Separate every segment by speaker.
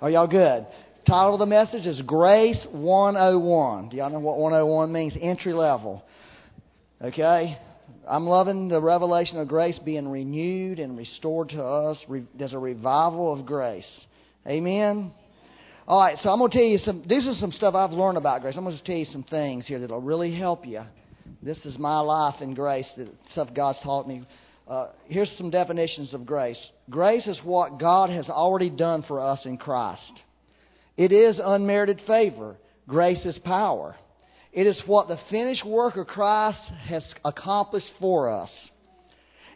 Speaker 1: Are y'all good? Title of the message is Grace 101. Do y'all know what 101 means? Entry level. Okay? I'm loving the revelation of grace being renewed and restored to us. There's a revival of grace. Amen? All right, so I'm going to tell you some, These are some stuff I've learned about grace. I'm going to just tell you some things here that will really help you. This is my life in grace, the stuff God's taught me. Uh, here's some definitions of grace grace is what God has already done for us in Christ. It is unmerited favor. Grace is power. It is what the finished work of Christ has accomplished for us.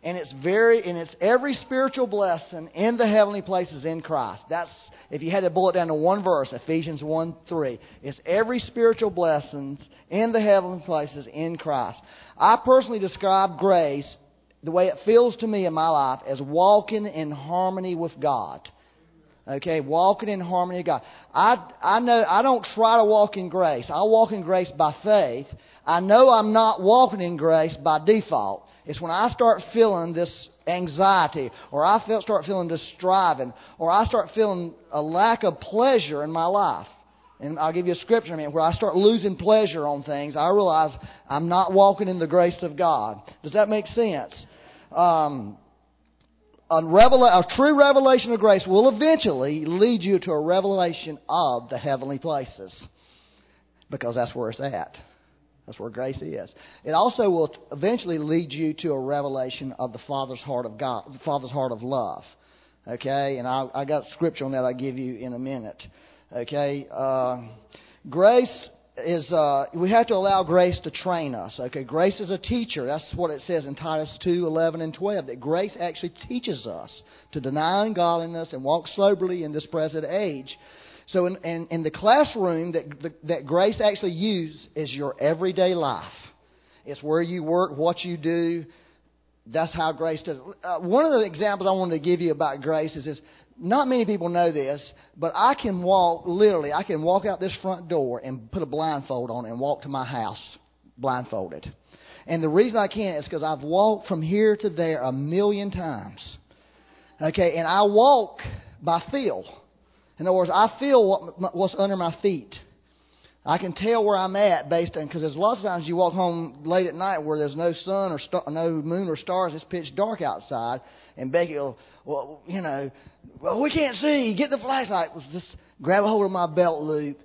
Speaker 1: And it's very and it's every spiritual blessing in the heavenly places in Christ. That's if you had to bullet down to one verse, Ephesians 1 3. It's every spiritual blessings in the heavenly places in Christ. I personally describe grace the way it feels to me in my life as walking in harmony with God. Okay, walking in harmony with God. I, I know I don't try to walk in grace. I walk in grace by faith. I know I'm not walking in grace by default. It's when I start feeling this anxiety, or I feel, start feeling this striving, or I start feeling a lack of pleasure in my life. And I'll give you a scripture I mean, where I start losing pleasure on things. I realize I'm not walking in the grace of God. Does that make sense? Um, a, a true revelation of grace will eventually lead you to a revelation of the heavenly places because that's where it's at. That's where grace is. It also will eventually lead you to a revelation of the Father's heart of God, the Father's heart of love. Okay, and I, I got scripture on that I'll give you in a minute. Okay, uh, grace is uh, we have to allow grace to train us. Okay, grace is a teacher. That's what it says in Titus two eleven and twelve. That grace actually teaches us to deny ungodliness and walk soberly in this present age. So, in, in, in the classroom, that the, that grace actually uses is your everyday life. It's where you work, what you do. That's how grace does. Uh, one of the examples I wanted to give you about grace is this not many people know this, but I can walk, literally, I can walk out this front door and put a blindfold on and walk to my house blindfolded. And the reason I can is because I've walked from here to there a million times. Okay, and I walk by feel. In other words, I feel what, what's under my feet. I can tell where I'm at based on because there's lots of times you walk home late at night where there's no sun or star, no moon or stars. It's pitch dark outside, and Becky will, well, you know, well, we can't see. Get the flashlight. Just grab a hold of my belt loop.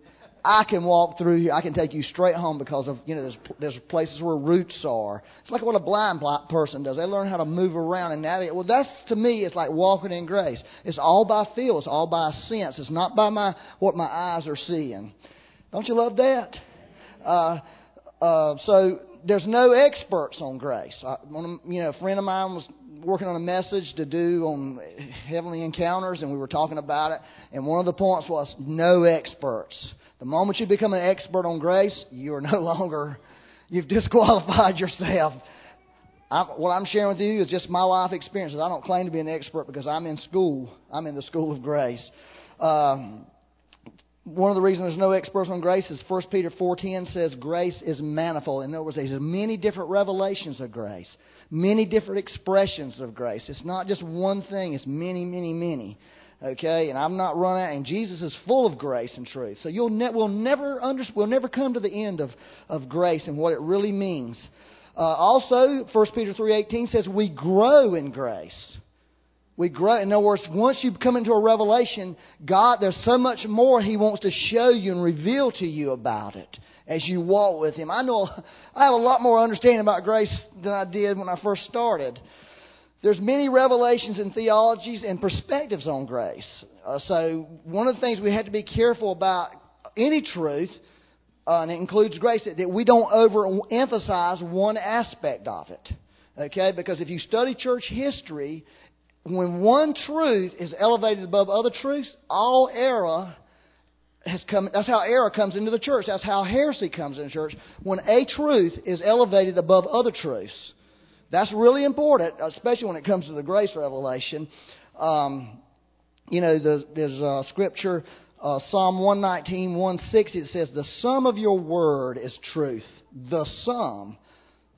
Speaker 1: I can walk through here. I can take you straight home because of you know there's there's places where roots are. It's like what a blind person does. They learn how to move around and navigate. Well, that's to me it's like walking in grace. It's all by feel. It's all by sense. It's not by my what my eyes are seeing. Don't you love that? Uh, uh, so there's no experts on grace. I, you know, a friend of mine was working on a message to do on heavenly encounters, and we were talking about it. And one of the points was no experts. The moment you become an expert on grace, you are no longer, you've disqualified yourself. I'm, what I'm sharing with you is just my life experiences. I don't claim to be an expert because I'm in school. I'm in the school of grace. Um, one of the reasons there's no experts on grace is 1 Peter 4.10 says grace is manifold. In other words, there's many different revelations of grace, many different expressions of grace. It's not just one thing, it's many, many, many. Okay, and I'm not running out, and Jesus is full of grace and truth. So you'll ne- we'll never under- we'll never come to the end of, of grace and what it really means. Uh, also, 1 Peter 3.18 says we grow in grace we grow. In other words, once you come into a revelation, God, there's so much more He wants to show you and reveal to you about it as you walk with Him. I know I have a lot more understanding about grace than I did when I first started. There's many revelations and theologies and perspectives on grace. Uh, so one of the things we have to be careful about any truth, uh, and it includes grace, that, that we don't overemphasize one aspect of it. Okay, because if you study church history, when one truth is elevated above other truths, all error has come. That's how error comes into the church. That's how heresy comes into the church. When a truth is elevated above other truths, that's really important, especially when it comes to the grace revelation. Um, you know, there's, there's a scripture, uh, Psalm 119, 160, it says, The sum of your word is truth. The sum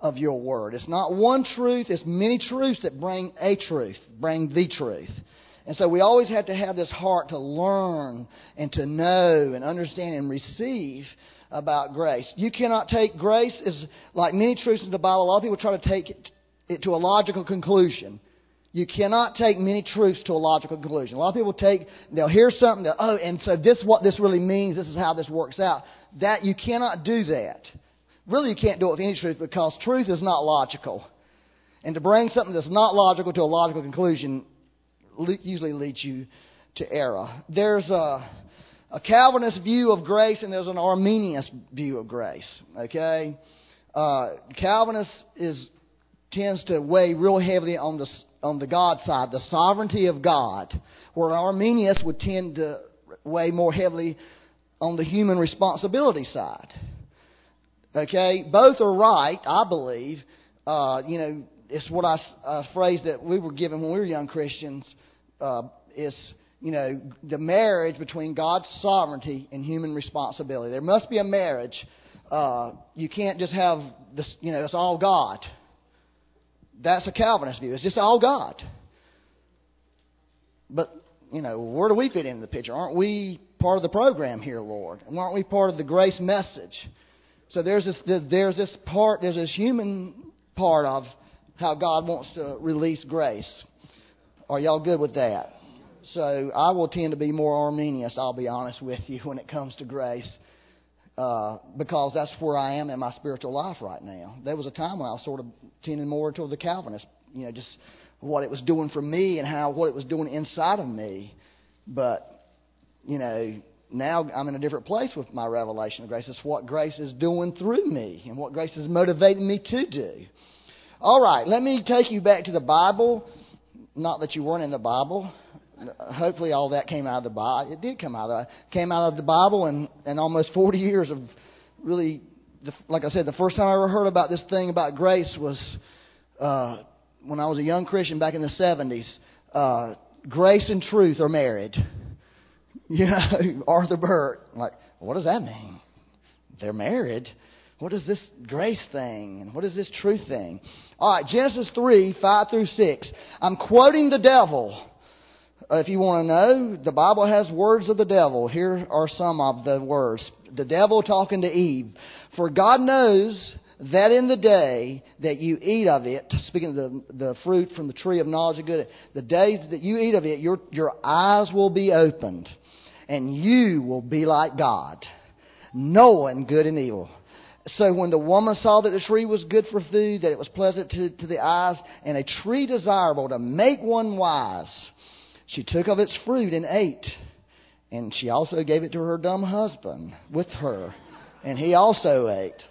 Speaker 1: of your word. It's not one truth, it's many truths that bring a truth, bring the truth. And so we always have to have this heart to learn and to know and understand and receive about grace. You cannot take grace as like many truths in the Bible. A lot of people try to take it, it to a logical conclusion. You cannot take many truths to a logical conclusion. A lot of people take, they'll hear something, they'll, oh, and so this is what this really means, this is how this works out. That, you cannot do that. Really, you can't do it with any truth because truth is not logical. And to bring something that's not logical to a logical conclusion usually leads you to error. There's a, a Calvinist view of grace and there's an Arminian view of grace. Okay? Uh, Calvinist is, tends to weigh real heavily on the on the God side, the sovereignty of God, where Arminius would tend to weigh more heavily on the human responsibility side. Okay, both are right, I believe. Uh, you know, it's what I a phrase that we were given when we were young Christians. Uh, is you know the marriage between God's sovereignty and human responsibility. There must be a marriage. Uh, you can't just have this. You know, it's all God. That's a Calvinist view. It's just all God. But, you know, where do we fit into the picture? Aren't we part of the program here, Lord? And aren't we part of the grace message? So there's this, there's this part, there's this human part of how God wants to release grace. Are y'all good with that? So I will tend to be more Arminian, I'll be honest with you, when it comes to grace. Uh, because that's where I am in my spiritual life right now. There was a time when I was sort of tending more toward the Calvinist, you know, just what it was doing for me and how what it was doing inside of me. But you know, now I'm in a different place with my revelation of grace. It's what grace is doing through me and what grace is motivating me to do. All right, let me take you back to the Bible. Not that you weren't in the Bible hopefully all that came out of the Bible. It did come out of came out of the Bible, and and almost 40 years of really, like I said, the first time I ever heard about this thing about grace was uh, when I was a young Christian back in the 70s. Uh, grace and truth are married. You know, Arthur Burt. Like, what does that mean? They're married. What is this grace thing? And what is this truth thing? All right, Genesis 3, 5 through 6. I'm quoting the devil. Uh, if you want to know, the Bible has words of the devil. Here are some of the words. The devil talking to Eve. For God knows that in the day that you eat of it, speaking of the, the fruit from the tree of knowledge of good, the day that you eat of it, your, your eyes will be opened, and you will be like God, knowing good and evil. So when the woman saw that the tree was good for food, that it was pleasant to, to the eyes, and a tree desirable to make one wise, she took of its fruit and ate. And she also gave it to her dumb husband with her. And he also ate.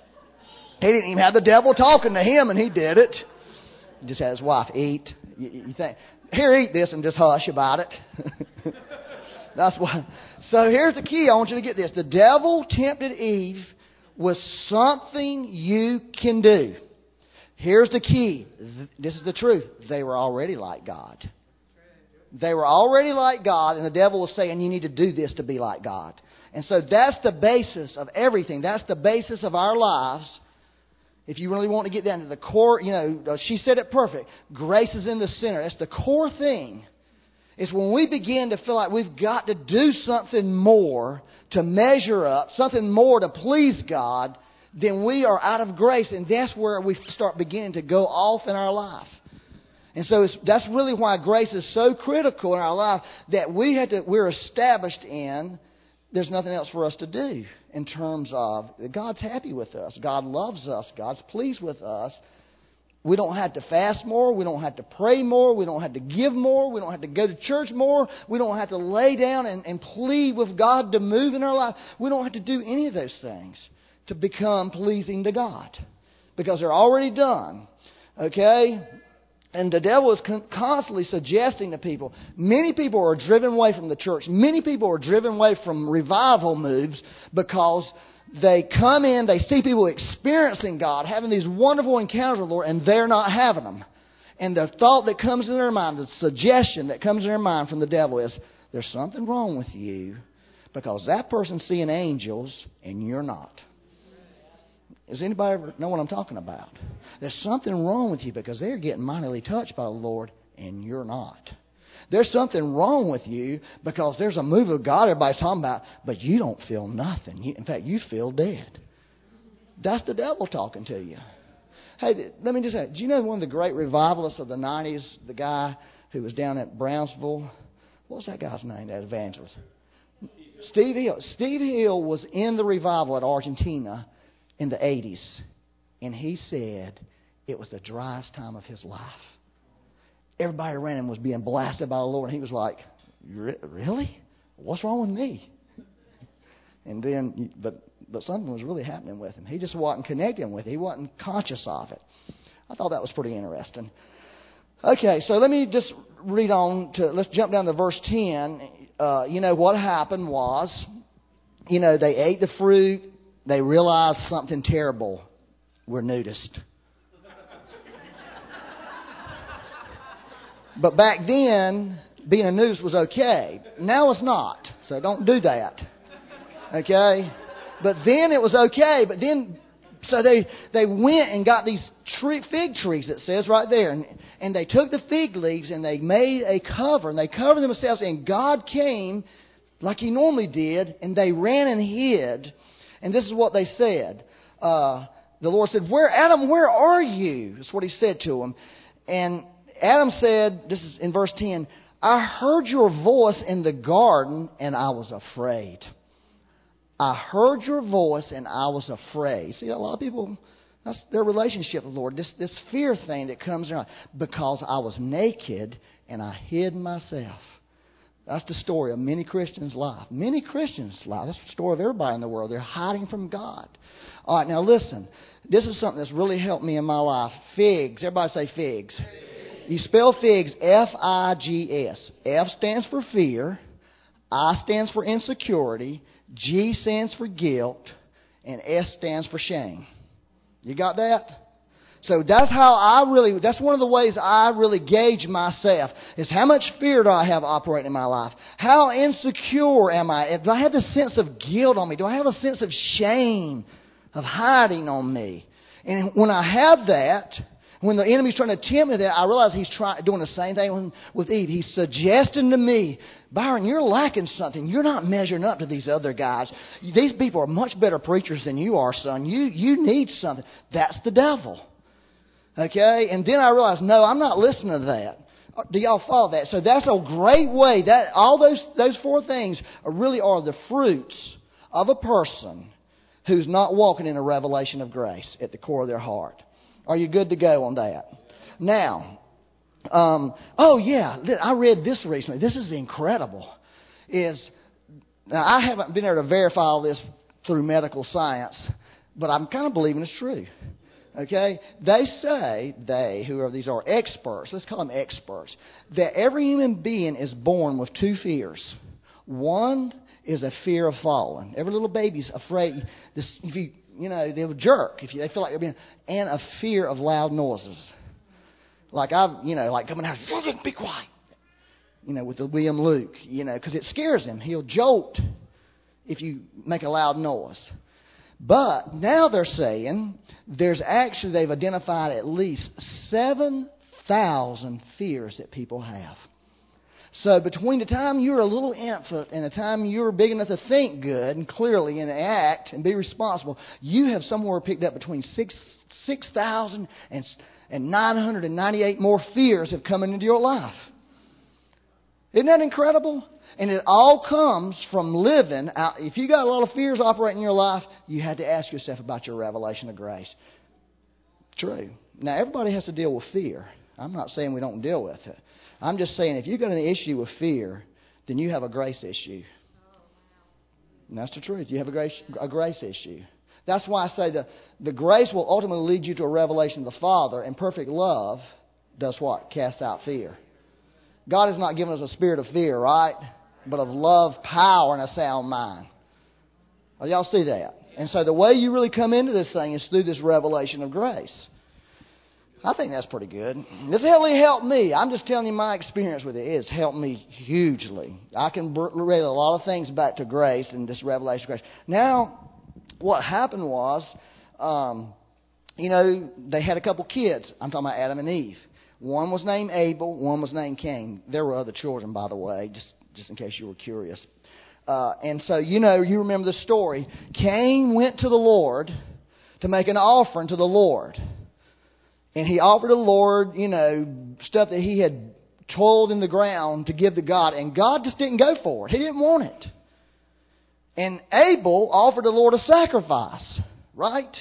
Speaker 1: He didn't even have the devil talking to him, and he did it. He just had his wife eat. You, you think, here, eat this, and just hush about it. That's why. So here's the key. I want you to get this. The devil tempted Eve with something you can do. Here's the key. This is the truth. They were already like God. They were already like God, and the devil was saying, You need to do this to be like God. And so that's the basis of everything. That's the basis of our lives. If you really want to get down to the core, you know, she said it perfect. Grace is in the center. That's the core thing. It's when we begin to feel like we've got to do something more to measure up, something more to please God, then we are out of grace, and that's where we start beginning to go off in our life. And so that's really why grace is so critical in our life that we had to, we're established in. There's nothing else for us to do in terms of God's happy with us. God loves us. God's pleased with us. We don't have to fast more. We don't have to pray more. We don't have to give more. We don't have to go to church more. We don't have to lay down and, and plead with God to move in our life. We don't have to do any of those things to become pleasing to God because they're already done. Okay? And the devil is constantly suggesting to people. Many people are driven away from the church. Many people are driven away from revival moves because they come in, they see people experiencing God, having these wonderful encounters with the Lord, and they're not having them. And the thought that comes in their mind, the suggestion that comes in their mind from the devil is, there's something wrong with you because that person's seeing angels and you're not. Does anybody ever know what I'm talking about? There's something wrong with you because they're getting mightily touched by the Lord and you're not. There's something wrong with you because there's a move of God everybody's talking about, but you don't feel nothing. You, in fact, you feel dead. That's the devil talking to you. Hey, let me just say, do you know one of the great revivalists of the 90s, the guy who was down at Brownsville? What was that guy's name, that evangelist? Steve Hill. Steve Hill was in the revival at Argentina in the 80s, and he said it was the driest time of his life. Everybody around him was being blasted by the Lord, and he was like, Really? What's wrong with me? And then, but but something was really happening with him. He just wasn't connecting with it. He wasn't conscious of it. I thought that was pretty interesting. Okay, so let me just read on to, let's jump down to verse 10. Uh, you know, what happened was, you know, they ate the fruit, they realized something terrible were noticed. But back then, being a news was okay. Now it's not, so don't do that. Okay? But then it was okay. But then, so they, they went and got these tree, fig trees, it says right there. And, and they took the fig leaves and they made a cover. And they covered themselves. And God came like He normally did. And they ran and hid. And this is what they said. Uh, the Lord said, Where, Adam, where are you? That's what He said to him. And Adam said, this is in verse 10, I heard your voice in the garden and I was afraid. I heard your voice and I was afraid. See, a lot of people, that's their relationship with the Lord. This, this fear thing that comes around. Because I was naked and I hid myself. That's the story of many Christians' life. Many Christians' life. That's the story of everybody in the world. They're hiding from God. All right, now listen. This is something that's really helped me in my life. Figs. Everybody say figs. You spell figs F I G S. F stands for fear. I stands for insecurity. G stands for guilt, and S stands for shame. You got that? So that's how I really, that's one of the ways I really gauge myself, is how much fear do I have operating in my life? How insecure am I? Do I have a sense of guilt on me? Do I have a sense of shame, of hiding on me? And when I have that, when the enemy's trying to tempt me that, I realize he's trying, doing the same thing with Eve. He's suggesting to me, Byron, you're lacking something. You're not measuring up to these other guys. These people are much better preachers than you are, son. You, you need something. That's the devil. Okay? And then I realized, no, I'm not listening to that. Uh, do y'all follow that? So that's a great way. That all those those four things really are the fruits of a person who's not walking in a revelation of grace at the core of their heart. Are you good to go on that? Now, um, oh yeah, I read this recently. This is incredible. Is now I haven't been able to verify all this through medical science, but I'm kind of believing it's true. Okay? They say, they, whoever these are, experts, let's call them experts, that every human being is born with two fears. One is a fear of falling. Every little baby's afraid. This, if you you know, they'll jerk if you, they feel like they're being, and a fear of loud noises. Like I've, you know, like coming out, be quiet. You know, with the William Luke, you know, because it scares him. He'll jolt if you make a loud noise. But now they're saying there's actually, they've identified at least 7,000 fears that people have. So between the time you're a little infant and the time you're big enough to think good and clearly and act and be responsible, you have somewhere picked up between six six thousand and and nine hundred and ninety eight more fears have come into your life. Isn't that incredible? And it all comes from living out. If you got a lot of fears operating in your life, you had to ask yourself about your revelation of grace. True. Now everybody has to deal with fear. I'm not saying we don't deal with it. I'm just saying, if you've got an issue with fear, then you have a grace issue. And that's the truth. You have a grace, a grace issue. That's why I say the, the grace will ultimately lead you to a revelation of the Father, and perfect love does what? Casts out fear. God has not given us a spirit of fear, right? But of love, power, and a sound mind. y'all see that? And so the way you really come into this thing is through this revelation of grace. I think that's pretty good. This really helped me. I'm just telling you my experience with it. It's helped me hugely. I can relate a lot of things back to grace and this revelation of grace. Now, what happened was, um, you know, they had a couple kids. I'm talking about Adam and Eve. One was named Abel, one was named Cain. There were other children, by the way, just, just in case you were curious. Uh, and so, you know, you remember the story. Cain went to the Lord to make an offering to the Lord. And he offered the Lord, you know, stuff that he had toiled in the ground to give to God. And God just didn't go for it. He didn't want it. And Abel offered the Lord a sacrifice, right?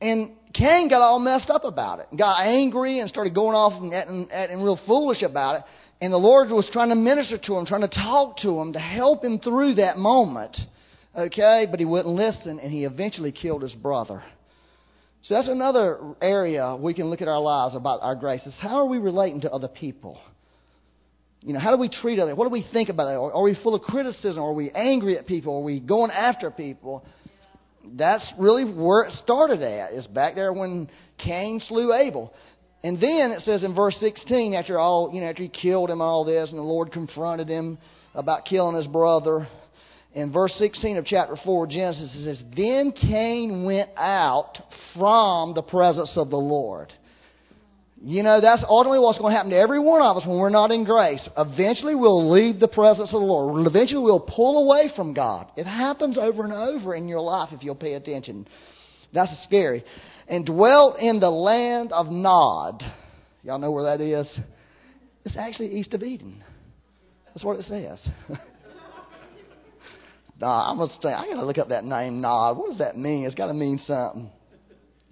Speaker 1: And Cain got all messed up about it, got angry and started going off and acting, acting real foolish about it. And the Lord was trying to minister to him, trying to talk to him, to help him through that moment. Okay? But he wouldn't listen, and he eventually killed his brother. So that's another area we can look at our lives about our graces. How are we relating to other people? You know, how do we treat other? What do we think about it? Are we full of criticism? Are we angry at people? Are we going after people? That's really where it started at. It's back there when Cain slew Abel. And then it says in verse 16, after all, you know, after he killed him, all this, and the Lord confronted him about killing his brother. In verse 16 of chapter 4 Genesis, it says, Then Cain went out from the presence of the Lord. You know, that's ultimately what's going to happen to every one of us when we're not in grace. Eventually, we'll leave the presence of the Lord. Eventually, we'll pull away from God. It happens over and over in your life if you'll pay attention. That's scary. And dwelt in the land of Nod. Y'all know where that is? It's actually east of Eden. That's what it says. nah, I must say, I got to look up that name, Nod. What does that mean? It's got to mean something.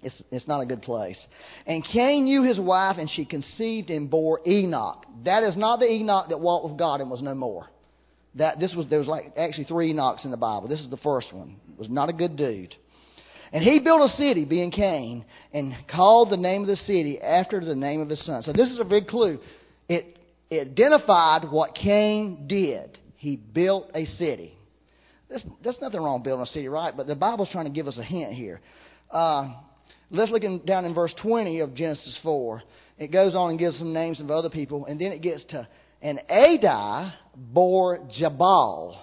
Speaker 1: It's, it's not a good place. And Cain knew his wife, and she conceived and bore Enoch. That is not the Enoch that walked with God and was no more. That this was there was like actually three Enochs in the Bible. This is the first one. It Was not a good dude. And he built a city, being Cain, and called the name of the city after the name of his son. So this is a big clue. It, it identified what Cain did. He built a city. There's, there's nothing wrong building a city, right? But the Bible's trying to give us a hint here. Uh, Let's look in, down in verse 20 of Genesis 4. It goes on and gives some names of other people, and then it gets to, and Adah bore Jabal.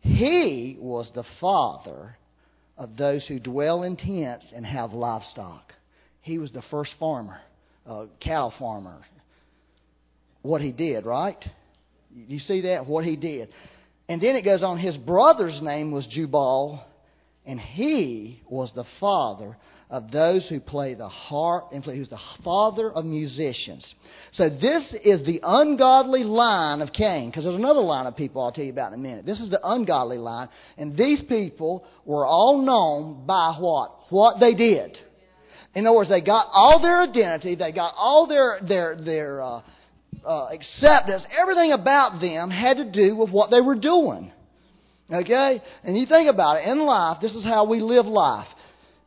Speaker 1: He was the father of those who dwell in tents and have livestock. He was the first farmer, uh, cow farmer. What he did, right? You see that? What he did. And then it goes on, his brother's name was Jubal, and he was the father of those who play the harp and play, who's the father of musicians. So this is the ungodly line of Cain, because there's another line of people I'll tell you about in a minute. This is the ungodly line, and these people were all known by what? What they did. In other words, they got all their identity, they got all their their their uh, uh, acceptance, everything about them had to do with what they were doing. Okay? And you think about it, in life, this is how we live life.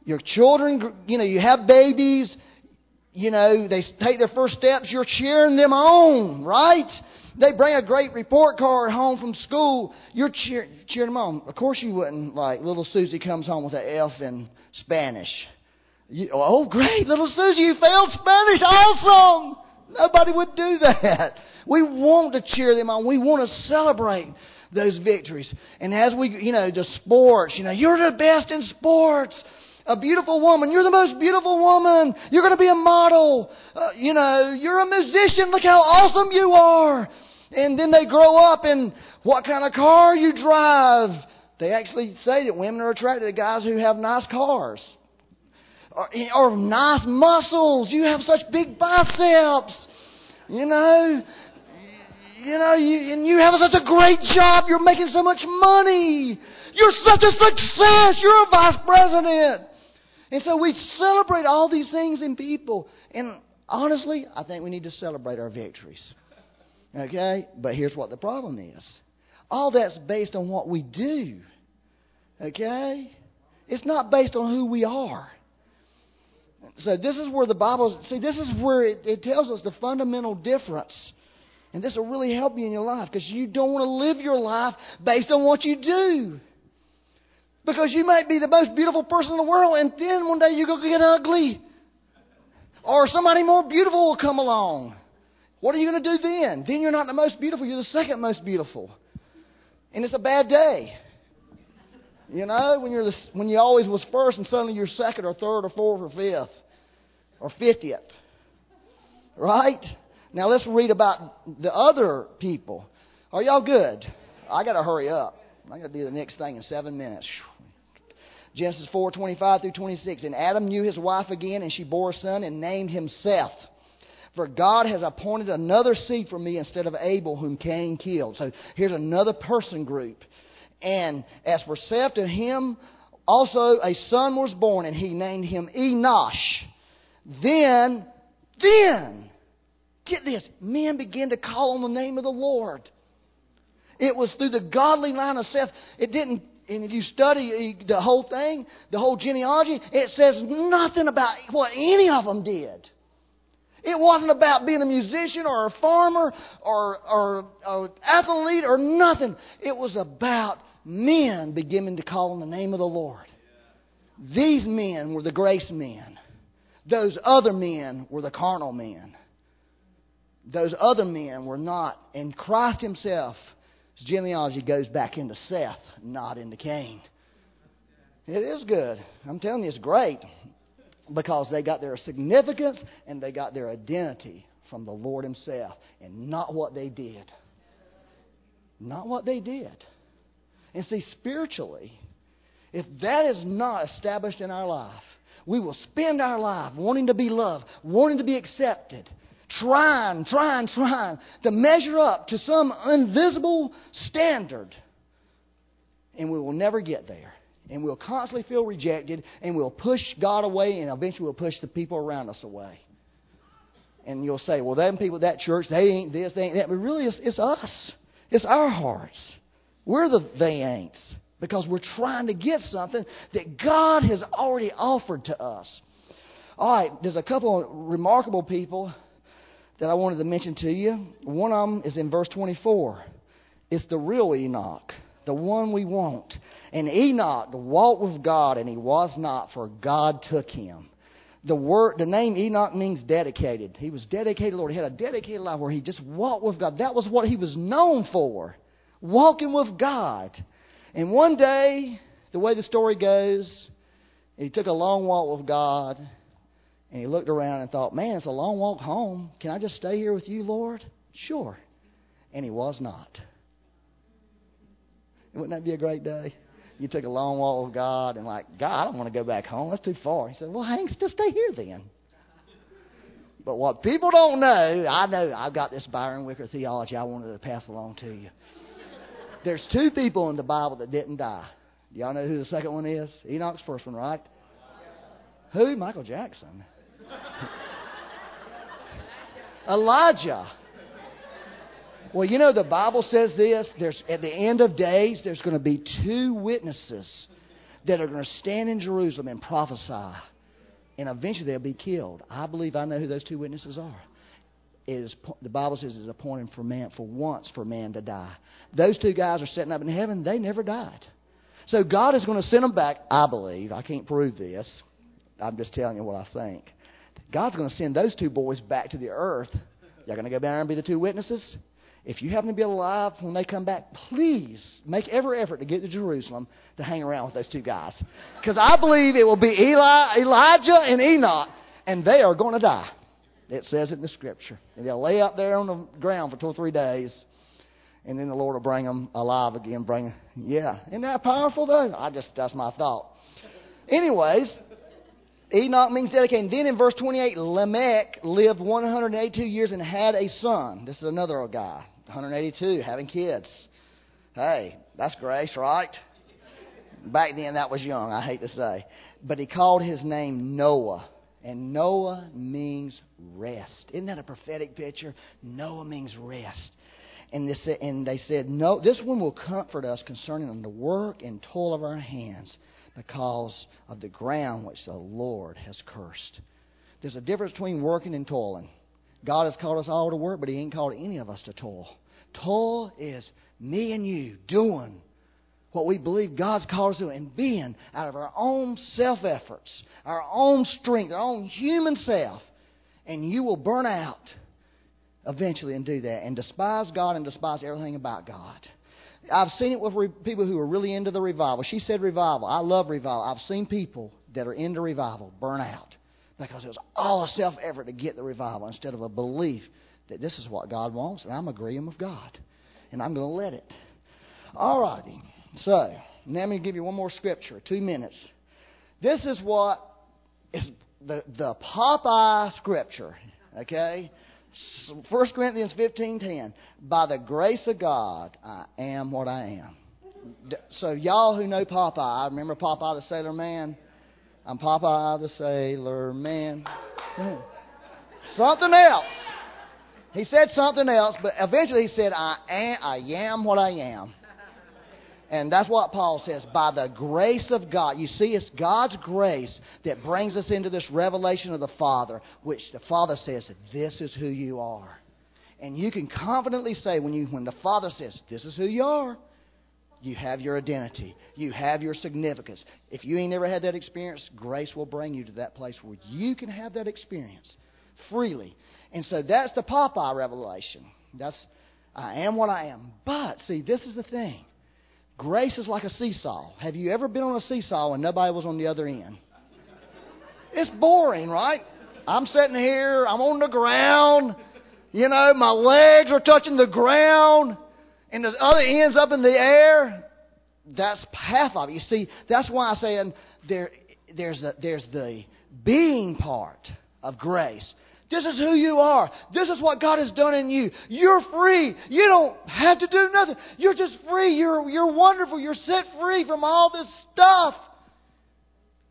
Speaker 1: Your children, you know, you have babies, you know, they take their first steps, you're cheering them on, right? They bring a great report card home from school, you're cheer, cheering them on. Of course, you wouldn't, like, little Susie comes home with an F in Spanish. You, oh, great, little Susie, you failed Spanish, awesome! Nobody would do that. We want to cheer them on. We want to celebrate those victories. And as we, you know, the sports, you know, you're the best in sports a beautiful woman. You're the most beautiful woman. You're going to be a model. Uh, you know, you're a musician. Look how awesome you are. And then they grow up and what kind of car you drive. They actually say that women are attracted to guys who have nice cars. Or, or nice muscles. You have such big biceps. You know, you know, you, and you have such a great job. You're making so much money. You're such a success. You're a vice president. And so we celebrate all these things in people. And honestly, I think we need to celebrate our victories. Okay? But here's what the problem is all that's based on what we do. Okay? It's not based on who we are. So this is where the Bible, see, this is where it, it tells us the fundamental difference. And this will really help you in your life because you don't want to live your life based on what you do. Because you might be the most beautiful person in the world, and then one day you go get ugly. Or somebody more beautiful will come along. What are you going to do then? Then you're not the most beautiful, you're the second most beautiful. And it's a bad day. You know, when you're the, when you always was first and suddenly you're second or third or fourth or fifth or fiftieth. Right? Now let's read about the other people. Are y'all good? I got to hurry up. I got to do the next thing in seven minutes. Genesis 4 25 through 26. And Adam knew his wife again, and she bore a son and named him Seth. For God has appointed another seed for me instead of Abel, whom Cain killed. So here's another person group. And as for Seth, to him also a son was born, and he named him Enosh. Then, then, get this, men began to call on the name of the Lord. It was through the godly line of Seth. It didn't, and if you study the whole thing, the whole genealogy, it says nothing about what any of them did. It wasn't about being a musician or a farmer or, or, or athlete or nothing. It was about men beginning to call on the name of the Lord. These men were the grace men. Those other men were the carnal men. Those other men were not. And Christ Himself, His genealogy goes back into Seth, not into Cain. It is good. I'm telling you, it's great because they got their significance and they got their identity from the Lord Himself and not what they did. Not what they did. And see, spiritually, if that is not established in our life, we will spend our life wanting to be loved, wanting to be accepted, trying, trying, trying to measure up to some invisible standard. And we will never get there and we'll constantly feel rejected, and we'll push God away, and eventually we'll push the people around us away. And you'll say, well, them people at that church, they ain't this, they ain't that. But really, it's, it's us. It's our hearts. We're the they ain'ts because we're trying to get something that God has already offered to us. All right, there's a couple of remarkable people that I wanted to mention to you. One of them is in verse 24. It's the real Enoch the one we want. And Enoch walked with God, and he was not, for God took him. The word, the name Enoch means dedicated. He was dedicated Lord. He had a dedicated life where he just walked with God. That was what he was known for, walking with God. And one day, the way the story goes, he took a long walk with God, and he looked around and thought, "Man, it's a long walk home. Can I just stay here with you, Lord?" Sure. And he was not. Wouldn't that be a great day? You took a long walk with God and like, God, I don't want to go back home. That's too far. He said, Well, hang, just stay here then. But what people don't know, I know I've got this Byron Wicker theology I wanted to pass along to you. There's two people in the Bible that didn't die. Do y'all know who the second one is? Enoch's first one, right? Who? Michael Jackson. Elijah. Well, you know, the Bible says this there's, at the end of days, there's going to be two witnesses that are going to stand in Jerusalem and prophesy. And eventually they'll be killed. I believe I know who those two witnesses are. Is, the Bible says is appointed for man for once for man to die. Those two guys are sitting up in heaven. They never died. So God is going to send them back. I believe. I can't prove this. I'm just telling you what I think. God's going to send those two boys back to the earth. Y'all going to go down and be the two witnesses? If you happen to be alive when they come back, please make every effort to get to Jerusalem to hang around with those two guys. Because I believe it will be Eli, Elijah and Enoch, and they are going to die. It says it in the scripture. And they'll lay out there on the ground for two or three days, and then the Lord will bring them alive again. Bring, yeah, isn't that powerful though? I just that's my thought. Anyways, Enoch means dedicated. And then in verse 28, Lamech lived 182 years and had a son. This is another old guy. 182, having kids. Hey, that's grace, right? Back then, that was young, I hate to say. But he called his name Noah. And Noah means rest. Isn't that a prophetic picture? Noah means rest. And, this, and they said, No, this one will comfort us concerning the work and toil of our hands because of the ground which the Lord has cursed. There's a difference between working and toiling. God has called us all to work, but He ain't called any of us to toil. Toil is me and you doing what we believe God's called us to and being out of our own self efforts, our own strength, our own human self. And you will burn out eventually and do that and despise God and despise everything about God. I've seen it with re- people who are really into the revival. She said revival. I love revival. I've seen people that are into revival burn out because it was all a self effort to get the revival instead of a belief that this is what God wants and I'm agreeing with God. And I'm going to let it. All righty. So, now let me give you one more scripture, two minutes. This is what is the, the Popeye scripture, okay? 1 Corinthians 15.10, by the grace of God, I am what I am. So y'all who know Popeye, remember Popeye the Sailor Man? I'm Popeye the Sailor Man. something else. He said something else, but eventually he said, I am, I am what I am. And that's what Paul says. By the grace of God. You see, it's God's grace that brings us into this revelation of the Father, which the Father says, This is who you are. And you can confidently say, when, you, when the Father says, This is who you are, you have your identity. You have your significance. If you ain't never had that experience, grace will bring you to that place where you can have that experience freely. And so that's the Popeye revelation. That's I am what I am. But see, this is the thing. Grace is like a seesaw. Have you ever been on a seesaw and nobody was on the other end? It's boring, right? I'm sitting here, I'm on the ground, you know, my legs are touching the ground, and the other end's up in the air. That's half of it. You see, that's why I say there, there's, there's the being part of grace. This is who you are. This is what God has done in you. You're free. You don't have to do nothing. You're just free. You're, you're wonderful. You're set free from all this stuff.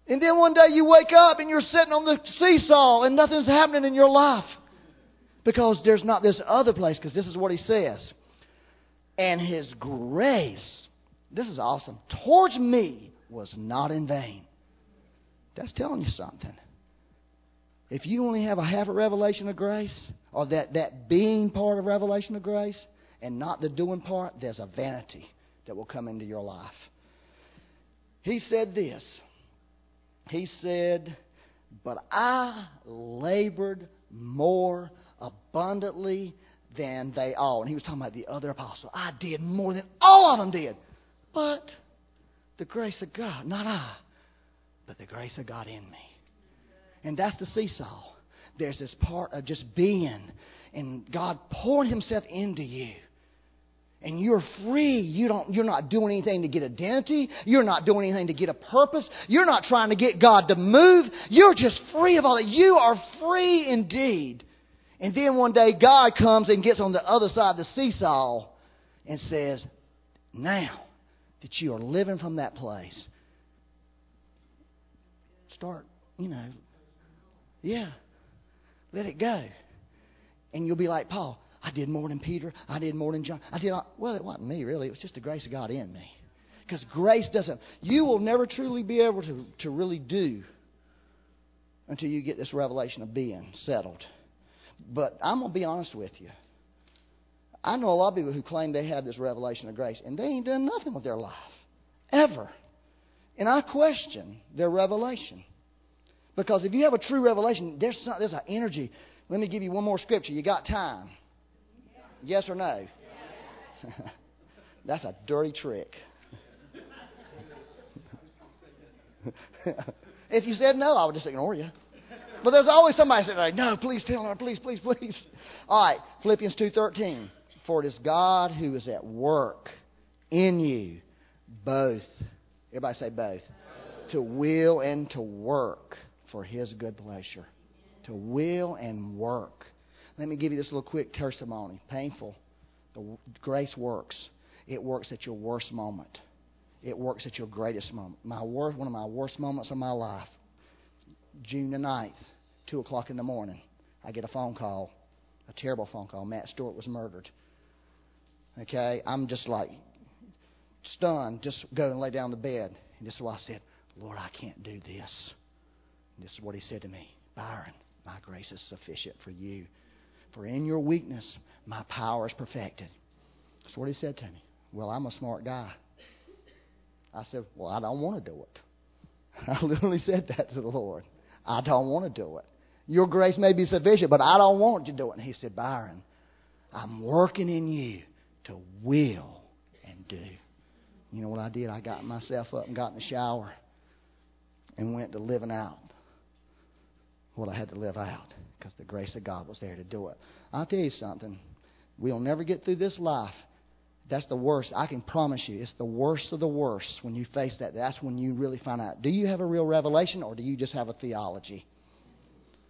Speaker 1: And then one day you wake up and you're sitting on the seesaw and nothing's happening in your life. Because there's not this other place, because this is what he says. And his grace, this is awesome, towards me was not in vain. That's telling you something. If you only have a half a revelation of grace, or that, that being part of revelation of grace, and not the doing part, there's a vanity that will come into your life. He said this. He said, But I labored more abundantly than they all. And he was talking about the other apostles. I did more than all of them did. But the grace of God, not I, but the grace of God in me. And that's the seesaw. There's this part of just being, and God pouring Himself into you. And you're free. You don't, you're not doing anything to get identity. You're not doing anything to get a purpose. You're not trying to get God to move. You're just free of all that. You are free indeed. And then one day God comes and gets on the other side of the seesaw and says, Now that you are living from that place, start, you know, yeah. Let it go. And you'll be like Paul. I did more than Peter. I did more than John. I did all, well, it wasn't me really. It was just the grace of God in me. Because grace doesn't. You will never truly be able to to really do until you get this revelation of being settled. But I'm gonna be honest with you. I know a lot of people who claim they have this revelation of grace, and they ain't done nothing with their life ever. And I question their revelation. Because if you have a true revelation, there's, some, there's an energy. Let me give you one more scripture. You got time? Yes or no? That's a dirty trick. if you said no, I would just ignore you. But there's always somebody saying, "No, please tell her, please, please, please." All right, Philippians two thirteen. For it is God who is at work in you, both. Everybody say both. both. To will and to work for His good pleasure, to will and work. Let me give you this little quick testimony. Painful. The grace works. It works at your worst moment. It works at your greatest moment. My worst, one of my worst moments of my life, June the 9th, 2 o'clock in the morning, I get a phone call, a terrible phone call. Matt Stewart was murdered. Okay? I'm just like stunned. Just go and lay down the bed. And this is why I said, Lord, I can't do this. This is what he said to me Byron, my grace is sufficient for you. For in your weakness, my power is perfected. That's what he said to me. Well, I'm a smart guy. I said, Well, I don't want to do it. I literally said that to the Lord. I don't want to do it. Your grace may be sufficient, but I don't want to do it. And he said, Byron, I'm working in you to will and do. You know what I did? I got myself up and got in the shower and went to living out what I had to live out because the grace of God was there to do it. I'll tell you something. We'll never get through this life. That's the worst. I can promise you, it's the worst of the worst when you face that. That's when you really find out. Do you have a real revelation or do you just have a theology?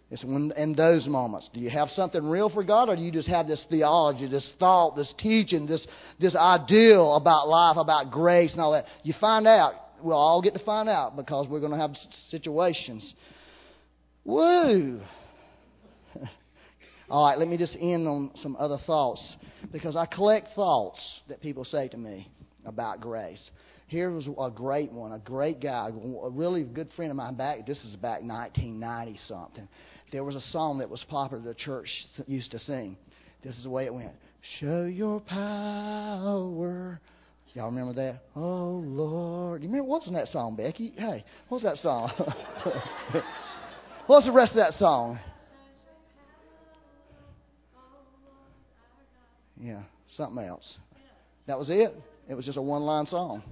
Speaker 1: It's when in those moments. Do you have something real for God or do you just have this theology, this thought, this teaching, this this ideal about life, about grace and all that? You find out. We'll all get to find out because we're going to have situations. Woo! All right, let me just end on some other thoughts because I collect thoughts that people say to me about grace. Here was a great one, a great guy, a really good friend of mine back. This is back 1990 something. There was a song that was popular the church used to sing. This is the way it went. Show your power. Y'all remember that? Oh Lord, you remember what's in that song, Becky? Hey, what's that song? what's the rest of that song? Yeah, something else. That was it. It was just a one-line song.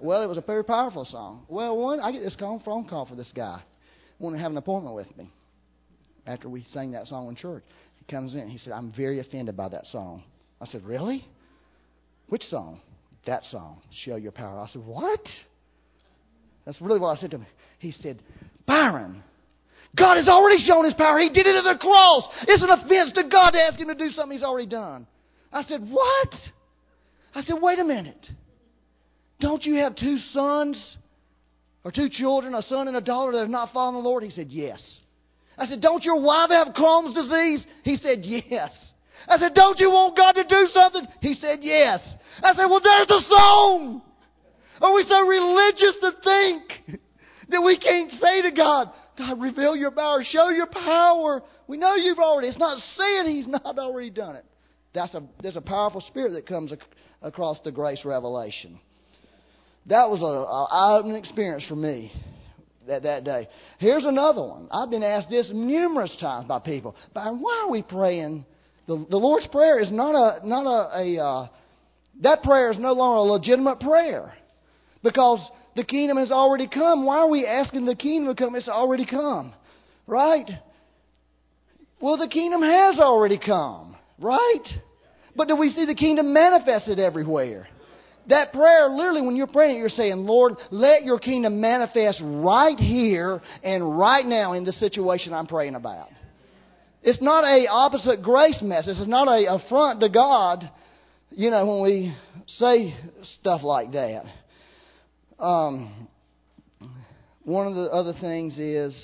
Speaker 1: Well, it was a very powerful song. Well, one, I get this phone call for this guy, wanting to have an appointment with me. After we sang that song in church, he comes in. He said, "I'm very offended by that song." I said, "Really? Which song?" That song, "Show Your Power." I said, "What?" That's really what I said to him. He said, "Byron." God has already shown his power. He did it at the cross. It's an offense to God to ask him to do something he's already done. I said, What? I said, Wait a minute. Don't you have two sons or two children, a son and a daughter that have not followed the Lord? He said, Yes. I said, Don't your wife have Crohn's disease? He said, Yes. I said, Don't you want God to do something? He said, Yes. I said, Well, there's the song. Are we so religious to think that we can't say to God, God, reveal your power, show your power. We know you've already. It's not saying He's not already done it. That's a, there's a powerful spirit that comes ac- across the grace revelation. That was an eye-opening experience for me that, that day. Here's another one. I've been asked this numerous times by people. But why are we praying? The, the Lord's Prayer is not a not a, a uh, that prayer is no longer a legitimate prayer because the kingdom has already come. Why are we asking the kingdom to come? It's already come, right? Well, the kingdom has already come, right? But do we see the kingdom manifested everywhere? That prayer, literally, when you're praying, you're saying, Lord, let your kingdom manifest right here and right now in the situation I'm praying about. It's not a opposite grace message. It's not a affront to God, you know, when we say stuff like that. Um, one of the other things is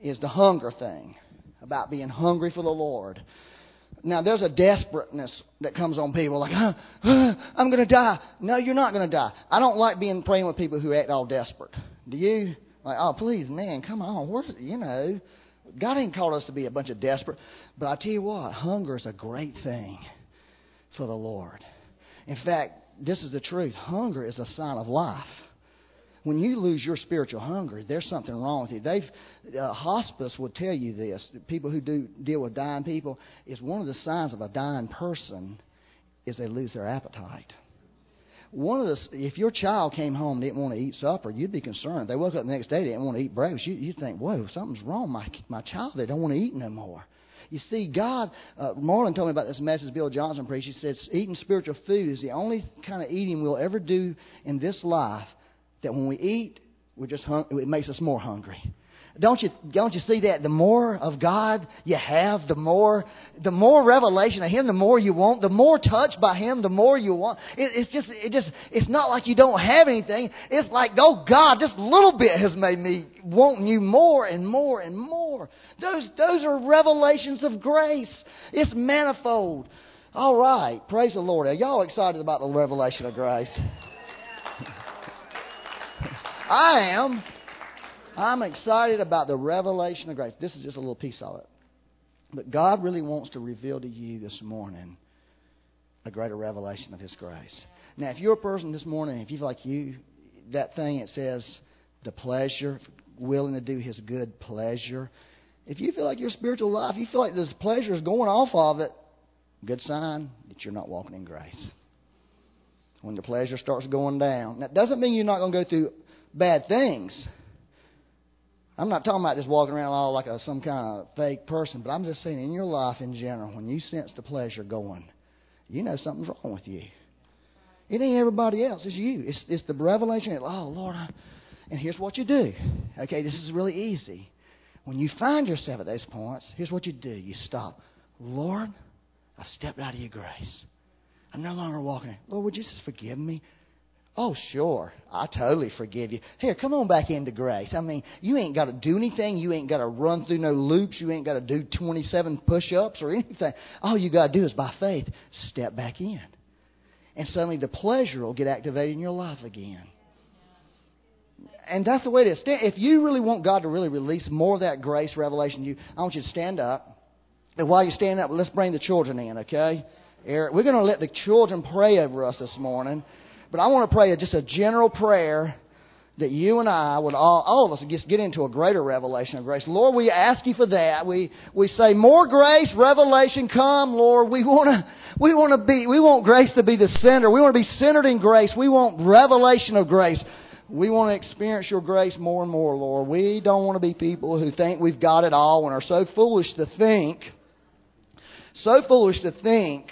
Speaker 1: is the hunger thing about being hungry for the Lord. Now, there's a desperateness that comes on people like, huh, huh, I'm going to die. No, you're not going to die. I don't like being praying with people who act all desperate. Do you? Like, oh, please, man, come on. Where's, you know, God ain't called us to be a bunch of desperate. But I tell you what, hunger is a great thing for the Lord. In fact, this is the truth. Hunger is a sign of life when you lose your spiritual hunger, there's something wrong with you. They've uh, hospice will tell you this. People who do deal with dying people is one of the signs of a dying person is they lose their appetite. One of the if your child came home and didn't want to eat supper, you'd be concerned. They woke up the next day they didn't want to eat breakfast. You you think, whoa, something's wrong. My my child they don't want to eat no more. You see, God, uh, Marlon told me about this message Bill Johnson preached. He said, eating spiritual food is the only kind of eating we'll ever do in this life that when we eat, we're just hung, it makes us more hungry. Don't you don't you see that the more of God you have, the more the more revelation of Him, the more you want, the more touched by Him, the more you want. It, it's just it just it's not like you don't have anything. It's like oh God, this little bit has made me wanting you more and more and more. Those those are revelations of grace. It's manifold. All right, praise the Lord. Are y'all excited about the revelation of grace? I am. I'm excited about the revelation of grace. This is just a little piece of it. But God really wants to reveal to you this morning a greater revelation of His grace. Now, if you're a person this morning, if you feel like you, that thing it says the pleasure, willing to do His good pleasure, if you feel like your spiritual life, you feel like this pleasure is going off of it, good sign that you're not walking in grace. When the pleasure starts going down. That doesn't mean you're not going to go through bad things. I'm not talking about just walking around all like a, some kind of fake person, but I'm just saying in your life in general, when you sense the pleasure going, you know something's wrong with you. It ain't everybody else. It's you. It's, it's the revelation. Oh, Lord. I, and here's what you do. Okay, this is really easy. When you find yourself at those points, here's what you do. You stop. Lord, I've stepped out of your grace. I'm no longer walking. Lord, would you just forgive me? Oh, sure. I totally forgive you. Here, come on back into grace. I mean, you ain't got to do anything. You ain't got to run through no loops. You ain't got to do 27 push ups or anything. All you got to do is by faith step back in. And suddenly the pleasure will get activated in your life again. And that's the way it is. If you really want God to really release more of that grace revelation to you, I want you to stand up. And while you stand up, let's bring the children in, okay? Eric, we're going to let the children pray over us this morning. But I want to pray just a general prayer that you and I would all, all of us just get into a greater revelation of grace. Lord, we ask you for that. We we say more grace, revelation come, Lord. We want to we want to be we want grace to be the center. We want to be centered in grace. We want revelation of grace. We want to experience your grace more and more, Lord. We don't want to be people who think we've got it all and are so foolish to think so foolish to think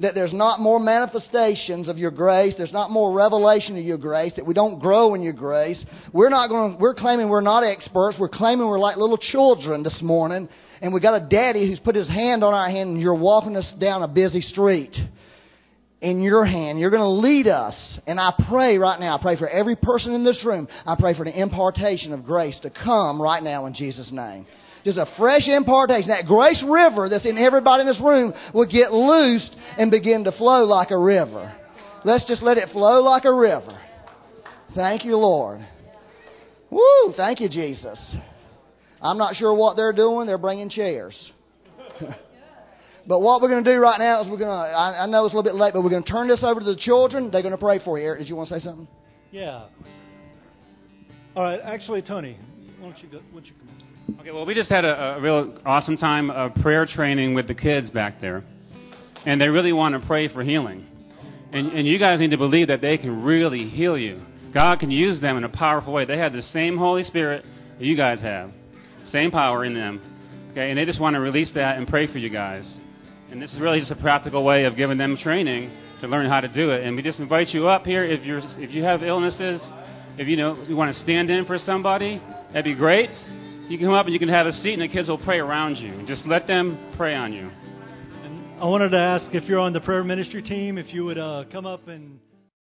Speaker 1: that there's not more manifestations of your grace, there's not more revelation of your grace, that we don't grow in your grace. We're not going we're claiming we're not experts. We're claiming we're like little children this morning, and we got a daddy who's put his hand on our hand and you're walking us down a busy street in your hand. You're going to lead us. And I pray right now, I pray for every person in this room. I pray for the impartation of grace to come right now in Jesus' name. Just a fresh impartation. That grace river that's in everybody in this room will get loosed and begin to flow like a river. Let's just let it flow like a river. Thank you, Lord. Woo! Thank you, Jesus. I'm not sure what they're doing. They're bringing chairs. but what we're going to do right now is we're going to, I, know it's a little bit late, but we're going to turn this over to the children. They're going to pray for you. Eric, did you want to say something?
Speaker 2: Yeah. All right. Actually, Tony, why don't you go? Why don't you come on?
Speaker 3: Okay, well, we just had a, a real awesome time of prayer training with the kids back there, and they really want to pray for healing. And, and you guys need to believe that they can really heal you. God can use them in a powerful way. They have the same Holy Spirit that you guys have, same power in them. Okay, and they just want to release that and pray for you guys. And this is really just a practical way of giving them training to learn how to do it. And we just invite you up here if you're if you have illnesses, if you know you want to stand in for somebody, that'd be great. You can come up and you can have a seat, and the kids will pray around you. Just let them pray on you.
Speaker 2: I wanted to ask if you're on the prayer ministry team, if you would uh, come up and